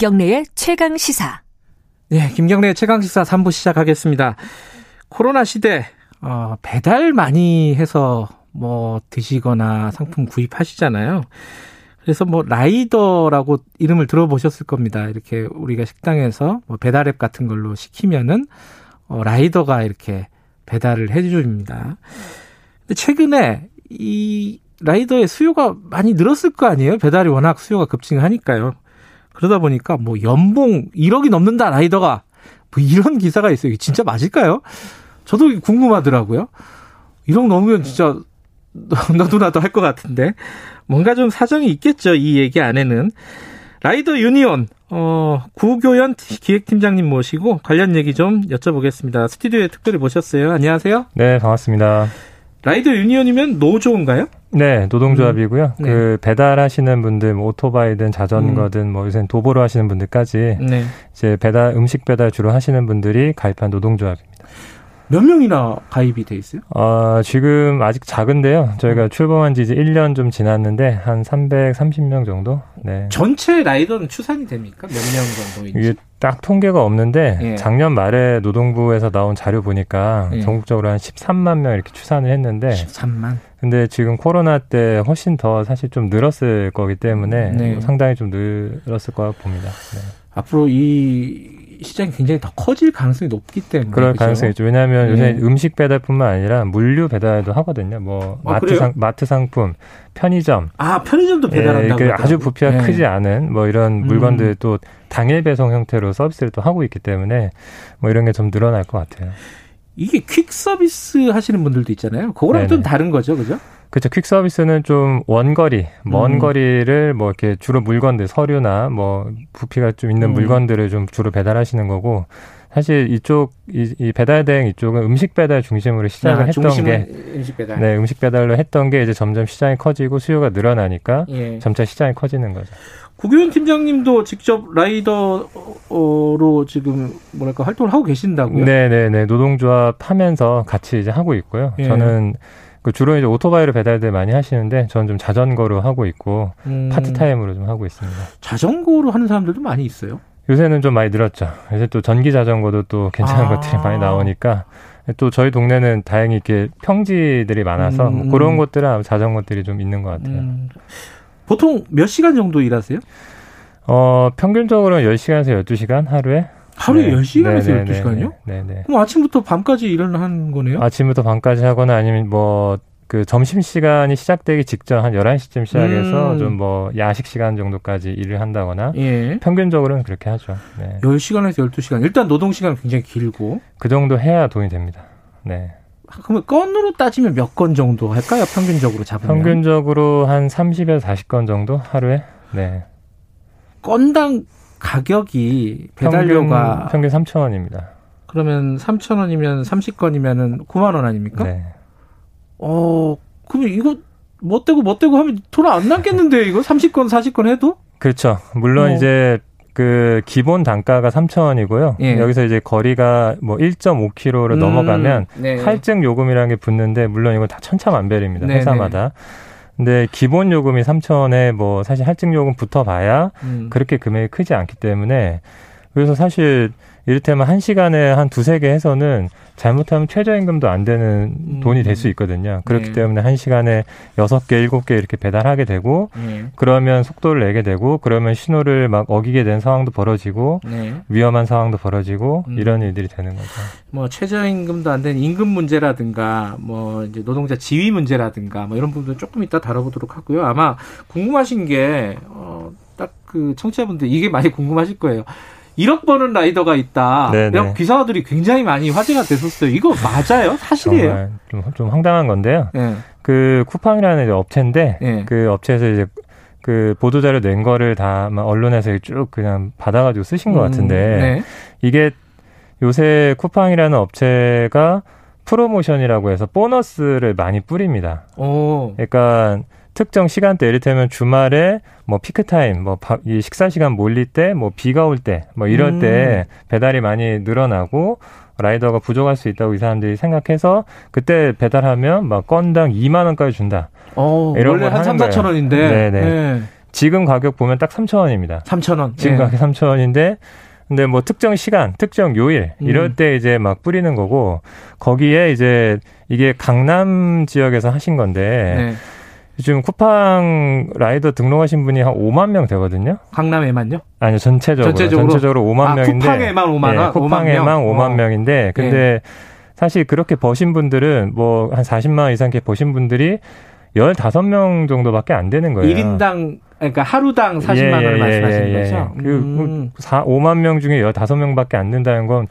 김경래의 최강 시사. 네, 김경래의 최강 시사 3부 시작하겠습니다. 코로나 시대 어, 배달 많이 해서 뭐 드시거나 상품 구입하시잖아요. 그래서 뭐 라이더라고 이름을 들어보셨을 겁니다. 이렇게 우리가 식당에서 뭐 배달앱 같은 걸로 시키면은 어, 라이더가 이렇게 배달을 해줍니다. 근데 최근에 이 라이더의 수요가 많이 늘었을 거 아니에요? 배달이 워낙 수요가 급증하니까요. 그러다 보니까 뭐 연봉 1억이 넘는다 라이더가 뭐 이런 기사가 있어요. 이게 진짜 맞을까요? 저도 궁금하더라고요. 1억 넘으면 진짜 너도 나도 할 것 같은데 뭔가 좀 사정이 있겠죠. 이 얘기 안에는 라이더 유니온 어, 구교연 기획팀장님 모시고 관련 얘기 좀 여쭤보겠습니다. 스튜디오에 특별히 모셨어요. 안녕하세요. 네, 반갑습니다. 라이더 유니온이면 노조인가요? 네, 노동조합이고요. 음. 네. 그 배달하시는 분들, 뭐 오토바이든 자전거든, 음. 뭐 요새 도보로 하시는 분들까지 네. 이제 배달 음식 배달 주로 하시는 분들이 가입한 노동조합입니다. 몇 명이나 가입이 돼 있어요? 어, 지금 아직 작은데요. 저희가 음. 출범한 지 이제 1년 좀 지났는데 한 330명 정도. 네. 전체 라이더는 추산이 됩니까? 몇 명 정도인지? 이게 딱 통계가 없는데 예. 작년 말에 노동부에서 나온 자료 보니까 예. 전국적으로 한 13만 명 이렇게 추산을 했는데 13만. 근데 지금 코로나 때 훨씬 더 사실 좀 늘었을 거기 때문에 네. 상당히 좀 늘었을 거라 봅니다. 네. 앞으로 이 시장이 굉장히 더 커질 가능성이 높기 때문에 그럴 그렇죠? 가능성이 있죠. 왜냐하면 네. 요새 음식 배달뿐만 아니라 물류 배달도 하거든요. 뭐 아, 마트 상 마트 상품, 편의점. 아 편의점도 예, 배달한다고. 예, 아주 부피가 네. 크지 않은 뭐 이런 음. 물건들 음. 또 당일 배송 형태로 서비스를 또 하고 있기 때문에 뭐 이런 게 좀 늘어날 것 같아요. 이게 퀵 서비스 하시는 분들도 있잖아요. 그거랑 좀 다른 거죠, 그죠? 그렇죠. 퀵 서비스는 좀 원거리, 먼 음. 거리를 뭐 이렇게 주로 물건들, 서류나 뭐 부피가 좀 있는 음. 물건들을 좀 주로 배달하시는 거고 사실 이쪽 이, 이 배달 대행 이쪽은 음식 배달 중심으로 시작을 아, 했던 게 음식 배달. 네, 음식 배달로 했던 게 이제 점점 시장이 커지고 수요가 늘어나니까 예. 점차 시장이 커지는 거죠. 구교현 팀장님도 직접 라이더로 지금 뭐랄까 활동을 하고 계신다고요? 네, 네, 네. 노동조합 하면서 같이 이제 하고 있고요. 예. 저는 그 주로 이제 오토바이로 배달들 많이 하시는데 저는 좀 자전거로 하고 있고 음. 파트타임으로 좀 하고 있습니다. 자전거로 하는 사람들도 많이 있어요? 요새는 좀 많이 늘었죠. 요새 또 전기 자전거도 또 괜찮은 아. 것들이 많이 나오니까 또 저희 동네는 다행히 이렇게 평지들이 많아서 음. 뭐 그런 곳들은 자전거들이 좀 있는 것 같아요. 음. 보통 몇 시간 정도 일하세요? 어, 평균적으로 10시간에서 12시간 하루에 하루에 네. 10시간에서 네네 12시간이요? 네네. 그럼 아침부터 밤까지 일을 하는 거네요? 아침부터 밤까지 하거나 아니면 뭐, 그 점심 시간이 시작되기 직전 한 11시쯤 시작해서 음. 좀뭐 야식 시간 정도까지 일을 한다거나 예. 평균적으로는 그렇게 하죠. 네. 10시간에서 12시간. 일단 노동 시간은 굉장히 길고. 그 정도 해야 돈이 됩니다. 네. 그러면 건으로 따지면 몇 건 정도 할까요? 평균적으로 잡으면? 평균적으로 한 30에서 40건 정도 하루에? 네. 건당 가격이 배달료가 평균, 평균 3천 원입니다. 그러면 3천 원이면 30건이면은 9만 원 아닙니까? 네. 어, 그러면 이거 못되고 못되고 하면 돈 안 남겠는데 이거 30건 40건 해도? 그렇죠. 물론 어. 이제 그 기본 단가가 3,000원이고요. 예. 여기서 이제 거리가 뭐 1.5km를 음, 넘어가면 네. 할증 요금이라는 게 붙는데 물론 이건 다 천차만별입니다. 네, 회사마다. 네. 근데 기본 요금이 3천에 뭐 사실 할증 요금 붙어봐야 음. 그렇게 금액이 크지 않기 때문에 그래서 사실 이를테면 한 시간에 한 두세 개 해서는 잘못하면 최저임금도 안 되는 음. 돈이 될 수 있거든요. 그렇기 네. 때문에 한 시간에 여섯 개, 일곱 개 이렇게 배달하게 되고 네. 그러면 속도를 내게 되고 그러면 신호를 막 어기게 된 상황도 벌어지고 네. 위험한 상황도 벌어지고 음. 이런 일들이 되는 거죠. 뭐 최저임금도 안 되는 임금 문제라든가 뭐 이제 노동자 지위 문제라든가 뭐 이런 부분들 조금 이따 다뤄보도록 하고요. 아마 궁금하신 게 어, 딱 그 청취자분들 이게 많이 궁금하실 거예요. 1억 버는 라이더가 있다. 네네. 이런 기사들이 굉장히 많이 화제가 됐었어요. 이거 맞아요? 사실이에요? 좀, 좀 황당한 건데요. 네. 그 쿠팡이라는 업체인데 네. 그 업체에서 이제 그 보도자료 낸 거를 다 언론에서 쭉 그냥 받아가지고 쓰신 것 음, 같은데 네. 이게 요새 쿠팡이라는 업체가 프로모션이라고 해서 보너스를 많이 뿌립니다. 오. 그러니까 특정 시간대 이를테면 주말에 뭐 피크 타임 뭐이 식사 시간 몰릴 때 뭐 비가 올 때 뭐 이럴 음. 때 배달이 많이 늘어나고 라이더가 부족할 수 있다고 이 사람들이 생각해서 그때 배달하면 막 건당 2만 원까지 준다. 어, 이런 원래 한 3, 4천 원인데. 네네. 네. 지금 가격 보면 딱 3,000원입니다. 3,000원. 지금 예. 가격 3,000원인데 근데 뭐 특정 시간, 특정 요일 이럴 음. 때 이제 막 뿌리는 거고 거기에 이제 이게 강남 지역에서 하신 건데 네. 지금 쿠팡 라이더 등록하신 분이 한 5만 명 되거든요. 강남에만요? 아니요, 전체적으로. 전체적으로, 전체적으로 5만 아, 명인데. 쿠팡에만 5만 원? 네, 쿠팡에만 5만, 5만 어. 명인데, 근데 네. 사실 그렇게 버신 분들은 뭐 한 40만 원 이상 이렇게 버신 분들이 15명 정도밖에 안 되는 거예요. 1인당 그러니까 하루당 40만 예, 원을 예, 말씀하시는 예, 예. 거죠? 그 음. 4, 5만 명 중에 15명밖에 안 된다는 건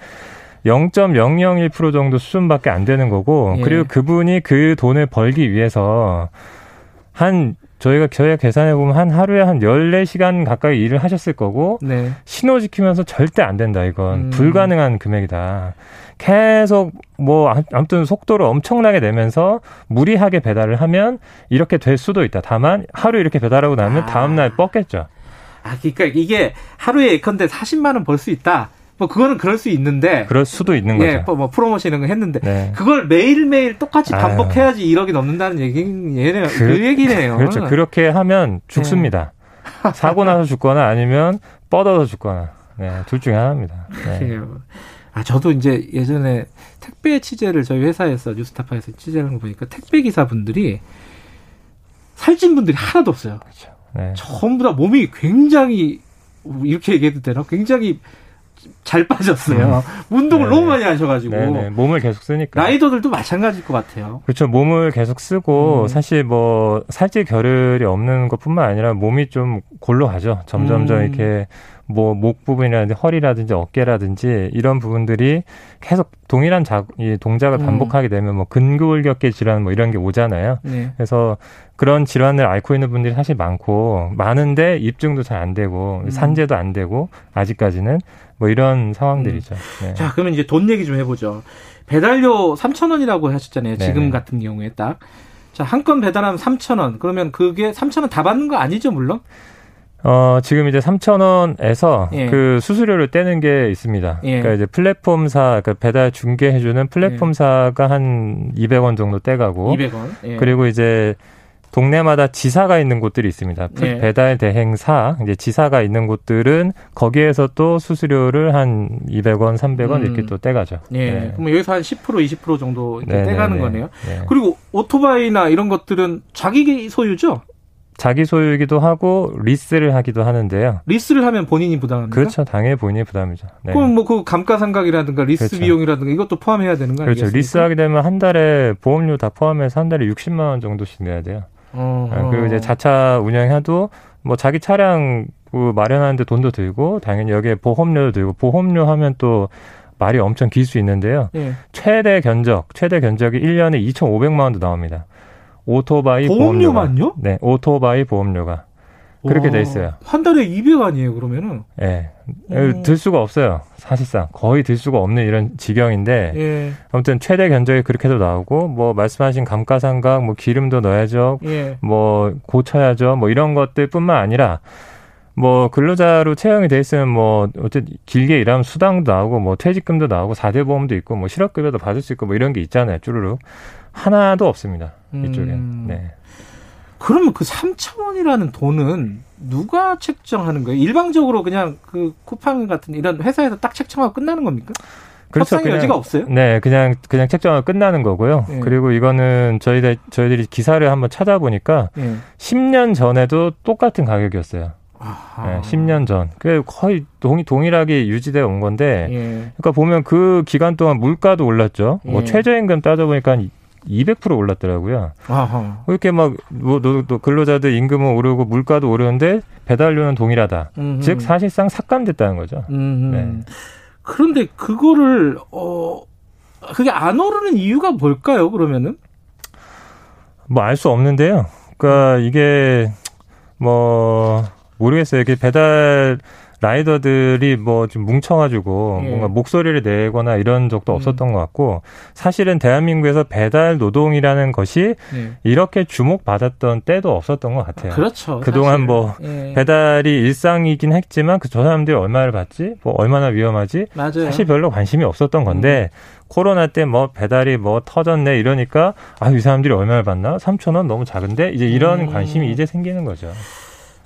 0.001% 정도 수준밖에 안 되는 거고 예. 그리고 그분이 그 돈을 벌기 위해서 한 저희가 저희가 계산해 보면 한 하루에 한 14시간 가까이 일을 하셨을 거고 네. 신호 지키면서 절대 안 된다 이건 음. 불가능한 금액이다. 계속 뭐 아무튼 속도를 엄청나게 내면서 무리하게 배달을 하면 이렇게 될 수도 있다. 다만 하루 이렇게 배달하고 나면 아. 다음 날 뻗겠죠. 아 그러니까 이게 하루에 예컨대 40만 원 벌 수 있다. 뭐 그거는 그럴 수 있는데 그럴 수도 있는 예, 거죠. 뭐 프로모션 이런 거 했는데 네. 그걸 매일 매일 똑같이 반복해야지 아유. 1억이 넘는다는 얘기 얘네요. 그, 그, 얘기네요. 그렇죠. 그렇게 하면 죽습니다. 네. 사고 나서 죽거나 아니면 뻗어서 죽거나 네, 둘 중에 하나입니다. 네. 아 저도 이제 예전에 택배 취재를 저희 회사에서 뉴스타파에서 취재를 한거 보니까 택배 기사분들이 살찐 분들이 하나도 없어요. 그렇죠. 네. 전부 다 몸이 굉장히 이렇게 얘기해도 되나? 굉장히 잘 빠졌어요. 음. 운동을 네 너무 많이 하셔가지고 네네. 몸을 계속 쓰니까 라이더들도 마찬가지일 것 같아요. 그렇죠. 몸을 계속 쓰고 음. 사실 뭐 살찔 겨를이 없는 것뿐만 아니라 몸이 좀 골로 가죠. 점점점 음. 이렇게 뭐 목 부분이라든지 허리라든지 어깨라든지 이런 부분들이 계속 동일한 자, 이 동작을 음. 반복하게 되면 뭐 근골격계 질환 뭐 이런 게 오잖아요. 네. 그래서 그런 질환을 앓고 있는 분들이 사실 많고 많은데 입증도 잘 안 되고 음. 산재도 안 되고 아직까지는 뭐 이런 상황들이죠. 음. 네. 자, 그러면 이제 돈 얘기 좀 해보죠. 배달료 3,000원이라고 하셨잖아요. 지금 네네. 같은 경우에 딱. 자, 한 건 배달하면 3,000원. 그러면 그게 3,000원 다 받는 거 아니죠, 물론? 어, 지금 이제 3,000원에서 예. 그 수수료를 떼는 게 있습니다. 예. 그러니까 이제 플랫폼사, 그러니까 배달 중개해주는 플랫폼사가 예. 한 200원 정도 떼가고. 200원. 예. 그리고 이제 동네마다 지사가 있는 곳들이 있습니다. 네. 배달 대행사 이제 지사가 있는 곳들은 거기에서 또 수수료를 한 200원, 300원 음. 이렇게 또 떼가죠. 네. 네. 그럼 여기서 한 10% 20% 정도 이렇게 네, 네 떼가는 네. 거네요. 네. 그리고 오토바이나 이런 것들은 자기 소유죠? 자기 소유이기도 하고 리스를 하기도 하는데요. 리스를 하면 본인이 부담합니까? 그렇죠. 당연히 본인이 부담이죠. 네. 그럼 뭐 그 감가상각이라든가 리스 그렇죠. 비용이라든가 이것도 포함해야 되는 거 아니겠습니까? 그렇죠. 리스하게 되면 한 달에 보험료 다 포함해서 한 달에 60만 원 정도씩 내야 돼요. 어 그리고 이제 자차 운영해도 뭐 자기 차량 그 마련하는데 돈도 들고 당연히 여기에 보험료도 들고 보험료 하면 또 말이 엄청 길 수 있는데요. 예. 최대 견적, 최대 견적이 1년에 2,500만 원도 나옵니다. 오토바이 보험료만요? 네, 오토바이 보험료가. 그렇게 돼 있어요. 한 달에 200 아니에요, 그러면은? 예. 네. 들 수가 없어요. 사실상. 거의 들 수가 없는 이런 지경인데. 예. 아무튼 최대 견적이 그렇게도 나오고, 뭐, 말씀하신 감가상각, 뭐, 기름도 넣어야죠. 예. 뭐, 고쳐야죠. 뭐, 이런 것들 뿐만 아니라, 뭐, 근로자로 채용이 돼 있으면 뭐, 어쨌든 길게 일하면 수당도 나오고, 뭐, 퇴직금도 나오고, 사대 보험도 있고, 뭐, 실업급여도 받을 수 있고, 뭐, 이런 게 있잖아요, 쭈루룩. 하나도 없습니다. 이쪽에. 음. 네. 그러면 그 3천 원이라는 돈은 누가 책정하는 거예요? 일방적으로 그냥 그 쿠팡 같은 이런 회사에서 딱 책정하고 끝나는 겁니까? 그렇죠. 협상의 여지가 없어요? 네, 그냥 그냥 책정하고 끝나는 거고요. 네. 그리고 이거는 저희들 저희들이 기사를 한번 찾아보니까 네. 10년 전에도 똑같은 가격이었어요. 네, 10년 전. 그 거의 동, 동일하게 유지되어 온 건데, 예. 그러니까 보면 그 기간 동안 물가도 올랐죠. 뭐 예. 뭐 최저임금 따져보니까 200% 올랐더라고요. 아하. 이렇게 막, 뭐, 근로자들 임금은 오르고 물가도 오르는데 배달료는 동일하다. 음흠. 즉, 사실상 삭감됐다는 거죠. 네. 그런데 그거를, 어, 그게 안 오르는 이유가 뭘까요, 그러면은? 뭐, 알 수 없는데요. 그러니까 이게, 뭐, 모르겠어요. 이게 배달, 라이더들이 뭐좀 뭉쳐가지고 예. 뭔가 목소리를 내거나 이런 적도 음. 없었던 것 같고 사실은 대한민국에서 배달 노동이라는 것이 예. 이렇게 주목받았던 때도 없었던 것 같아요. 그렇죠. 그동안 사실. 뭐 예. 배달이 일상이긴 했지만 그 저 사람들이 얼마를 받지? 뭐 얼마나 위험하지? 맞아요. 사실 별로 관심이 없었던 건데 음. 코로나 때 뭐 배달이 뭐 터졌네 이러니까 아 이 사람들이 얼마를 받나? 3천 원 너무 작은데 이제 이런 음. 관심이 이제 생기는 거죠.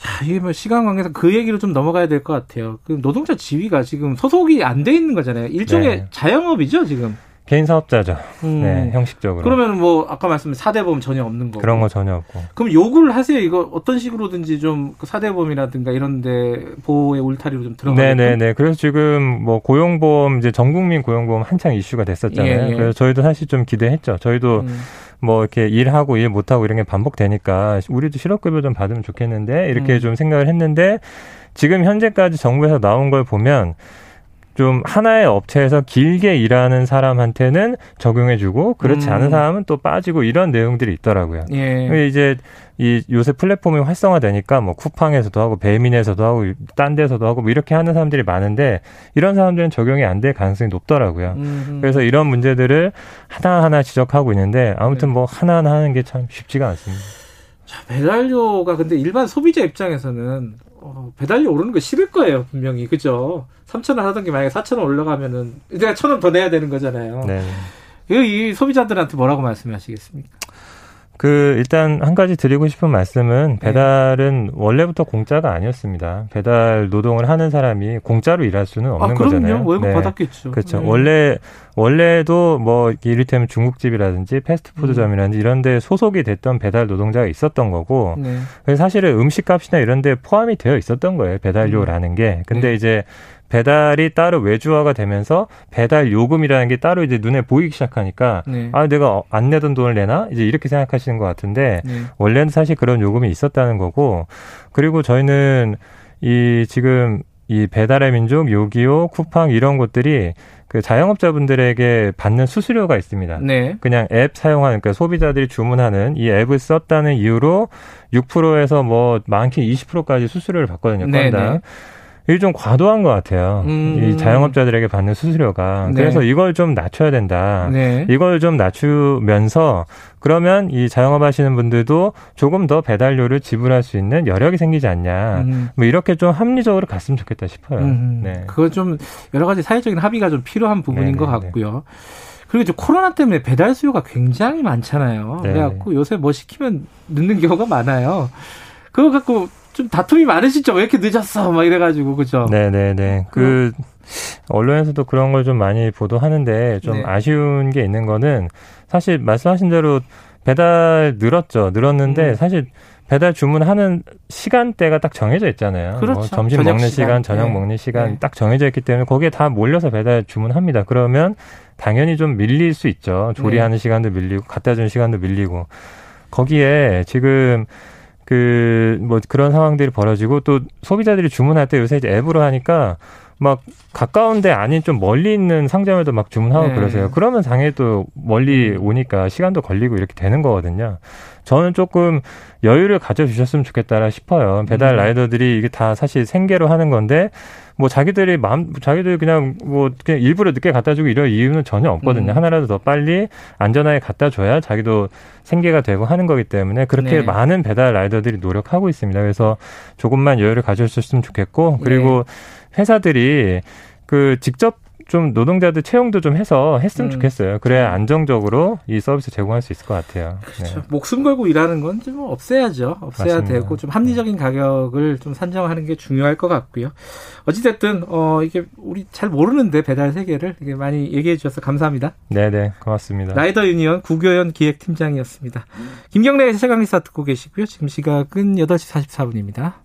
자, 이게 뭐 시간 관계상 그 얘기로 좀 넘어가야 될 것 같아요. 그 노동자 지위가 지금 소속이 안 돼 있는 거잖아요. 일종의 네. 자영업이죠, 지금. 개인 사업자죠. 음. 네, 형식적으로. 그러면 뭐 아까 말씀드린 사대보험 전혀 없는 거고. 그런 거 전혀 없고. 그럼 요구를 하세요. 이거 어떤 식으로든지 좀그 사대보험이라든가 이런데 보호의 울타리로 좀 들어가. 네네네. 그래서 지금 뭐 고용보험 이제 전국민 고용보험 한창 이슈가 됐었잖아요. 예, 예. 그래서 저희도 사실 좀 기대했죠. 저희도 음. 뭐 이렇게 일하고 일 못하고 이런 게 반복되니까 우리도 실업급여 좀 받으면 좋겠는데 이렇게 음. 좀 생각을 했는데 지금 현재까지 정부에서 나온 걸 보면 좀 하나의 업체에서 길게 일하는 사람한테는 적용해주고 그렇지 음. 않은 사람은 또 빠지고 이런 내용들이 있더라고요. 예. 이제 이 요새 플랫폼이 활성화되니까 뭐 쿠팡에서도 하고 배민에서도 하고 딴 데서도 하고 뭐 이렇게 하는 사람들이 많은데 이런 사람들은 적용이 안 될 가능성이 높더라고요. 음 그래서 이런 문제들을 하나하나 지적하고 있는데 아무튼 네. 뭐 하나하나 하는 게 참 쉽지가 않습니다. 자, 배달료가 근데 일반 소비자 입장에서는 어, 배달료 오르는 거 싫을 거예요, 분명히. 그죠? 3,000원 하던 게 만약에 4,000원 올라가면은 내가 1,000원 더 내야 되는 거잖아요. 네. 이, 이 소비자들한테 뭐라고 말씀하시겠습니까? 그 일단 한 가지 드리고 싶은 말씀은 네. 배달은 네. 원래부터 공짜가 아니었습니다. 배달 노동을 하는 사람이 공짜로 일할 수는 없는 아, 거잖아요. 월급 네. 받았겠죠. 그렇죠. 네. 원래 원래도 뭐 이를테면 중국집이라든지 패스트푸드점이라든지 음. 이런 데 소속이 됐던 배달 노동자가 있었던 거고 네. 사실은 음식값이나 이런 데 포함이 되어 있었던 거예요. 배달료라는 음. 게. 근데 네. 이제 배달이 따로 외주화가 되면서 배달 요금이라는 게 따로 이제 눈에 보이기 시작하니까 네. 아 내가 안 내던 돈을 내나 이제 이렇게 생각하시는 것 같은데 네. 원래는 사실 그런 요금이 있었다는 거고 그리고 저희는 이 지금 이 배달의 민족, 요기요, 쿠팡 이런 것들이 그 자영업자분들에게 받는 수수료가 있습니다. 네. 그냥 앱 사용하는 그러니까 소비자들이 주문하는 이 앱을 썼다는 이유로 6%에서 뭐 많게 20%까지 수수료를 받거든요. 건당. 네, 네. 이게 좀 과도한 것 같아요. 음. 이 자영업자들에게 받는 수수료가. 네. 그래서 이걸 좀 낮춰야 된다. 네. 이걸 좀 낮추면서 그러면 이 자영업 하시는 분들도 조금 더 배달료를 지불할 수 있는 여력이 생기지 않냐. 음. 뭐 이렇게 좀 합리적으로 갔으면 좋겠다 싶어요. 음. 네. 그거 좀 여러 가지 사회적인 합의가 좀 필요한 부분인 네네. 것 네, 네. 같고요. 그리고 이제 코로나 때문에 배달 수요가 굉장히 많잖아요. 네. 그래갖고 요새 뭐 시키면 늦는 경우가 많아요. 그거 갖고 좀 다툼이 많으시죠? 왜 이렇게 늦었어? 막 이래가지고 그죠? 네네네. 그 언론에서도 그런 걸 좀 많이 보도하는데 좀 네. 아쉬운 게 있는 거는 사실 말씀하신 대로 배달 늘었죠. 늘었는데 음. 사실 배달 주문하는 시간대가 딱 정해져 있잖아요. 뭐 그렇죠. 뭐 점심 먹는 시간, 시간 저녁 네. 먹는 시간 네. 딱 정해져 있기 때문에 거기에 다 몰려서 배달 주문합니다. 그러면 당연히 좀 밀릴 수 있죠. 조리하는 네. 시간도 밀리고 갖다 주는 시간도 밀리고 거기에 지금 그 뭐 그런 상황들이 벌어지고 또 소비자들이 주문할 때 요새 이제 앱으로 하니까 막 가까운데 아닌 좀 멀리 있는 상점에도 막 주문하고 네. 그러세요. 그러면 또 멀리 음. 오니까 시간도 걸리고 이렇게 되는 거거든요. 저는 조금 여유를 가져주셨으면 좋겠다 싶어요. 배달 음. 라이더들이 이게 다 사실 생계로 하는 건데 뭐 자기들이 마음 자기들 그냥 뭐 그냥 일부러 늦게 갖다 주고 이럴 이유는 전혀 없거든요. 음. 하나라도 더 빨리 안전하게 갖다 줘야 자기도 생계가 되고 하는 거기 때문에 그렇게 네. 많은 배달 라이더들이 노력하고 있습니다. 그래서 조금만 여유를 가져주셨으면 좋겠고 그리고 네. 회사들이 그 직접 좀 노동자들 채용도 좀 해서 했으면 음. 좋겠어요. 그래야 음. 안정적으로 이 서비스 제공할 수 있을 것 같아요. 그렇죠. 네. 목숨 걸고 일하는 건 좀 없애야죠. 없애야 맞습니다. 되고 좀 합리적인 가격을 좀 산정하는 게 중요할 것 같고요. 어찌됐든 어 이게 우리 잘 모르는데 배달 세계를 이게 많이 얘기해 주셔서 감사합니다. 네네 고맙습니다. 라이더 유니언 구교연 기획팀장이었습니다. 김경래 최강리사 듣고 계시고요. 지금 시각은 8시 44분입니다.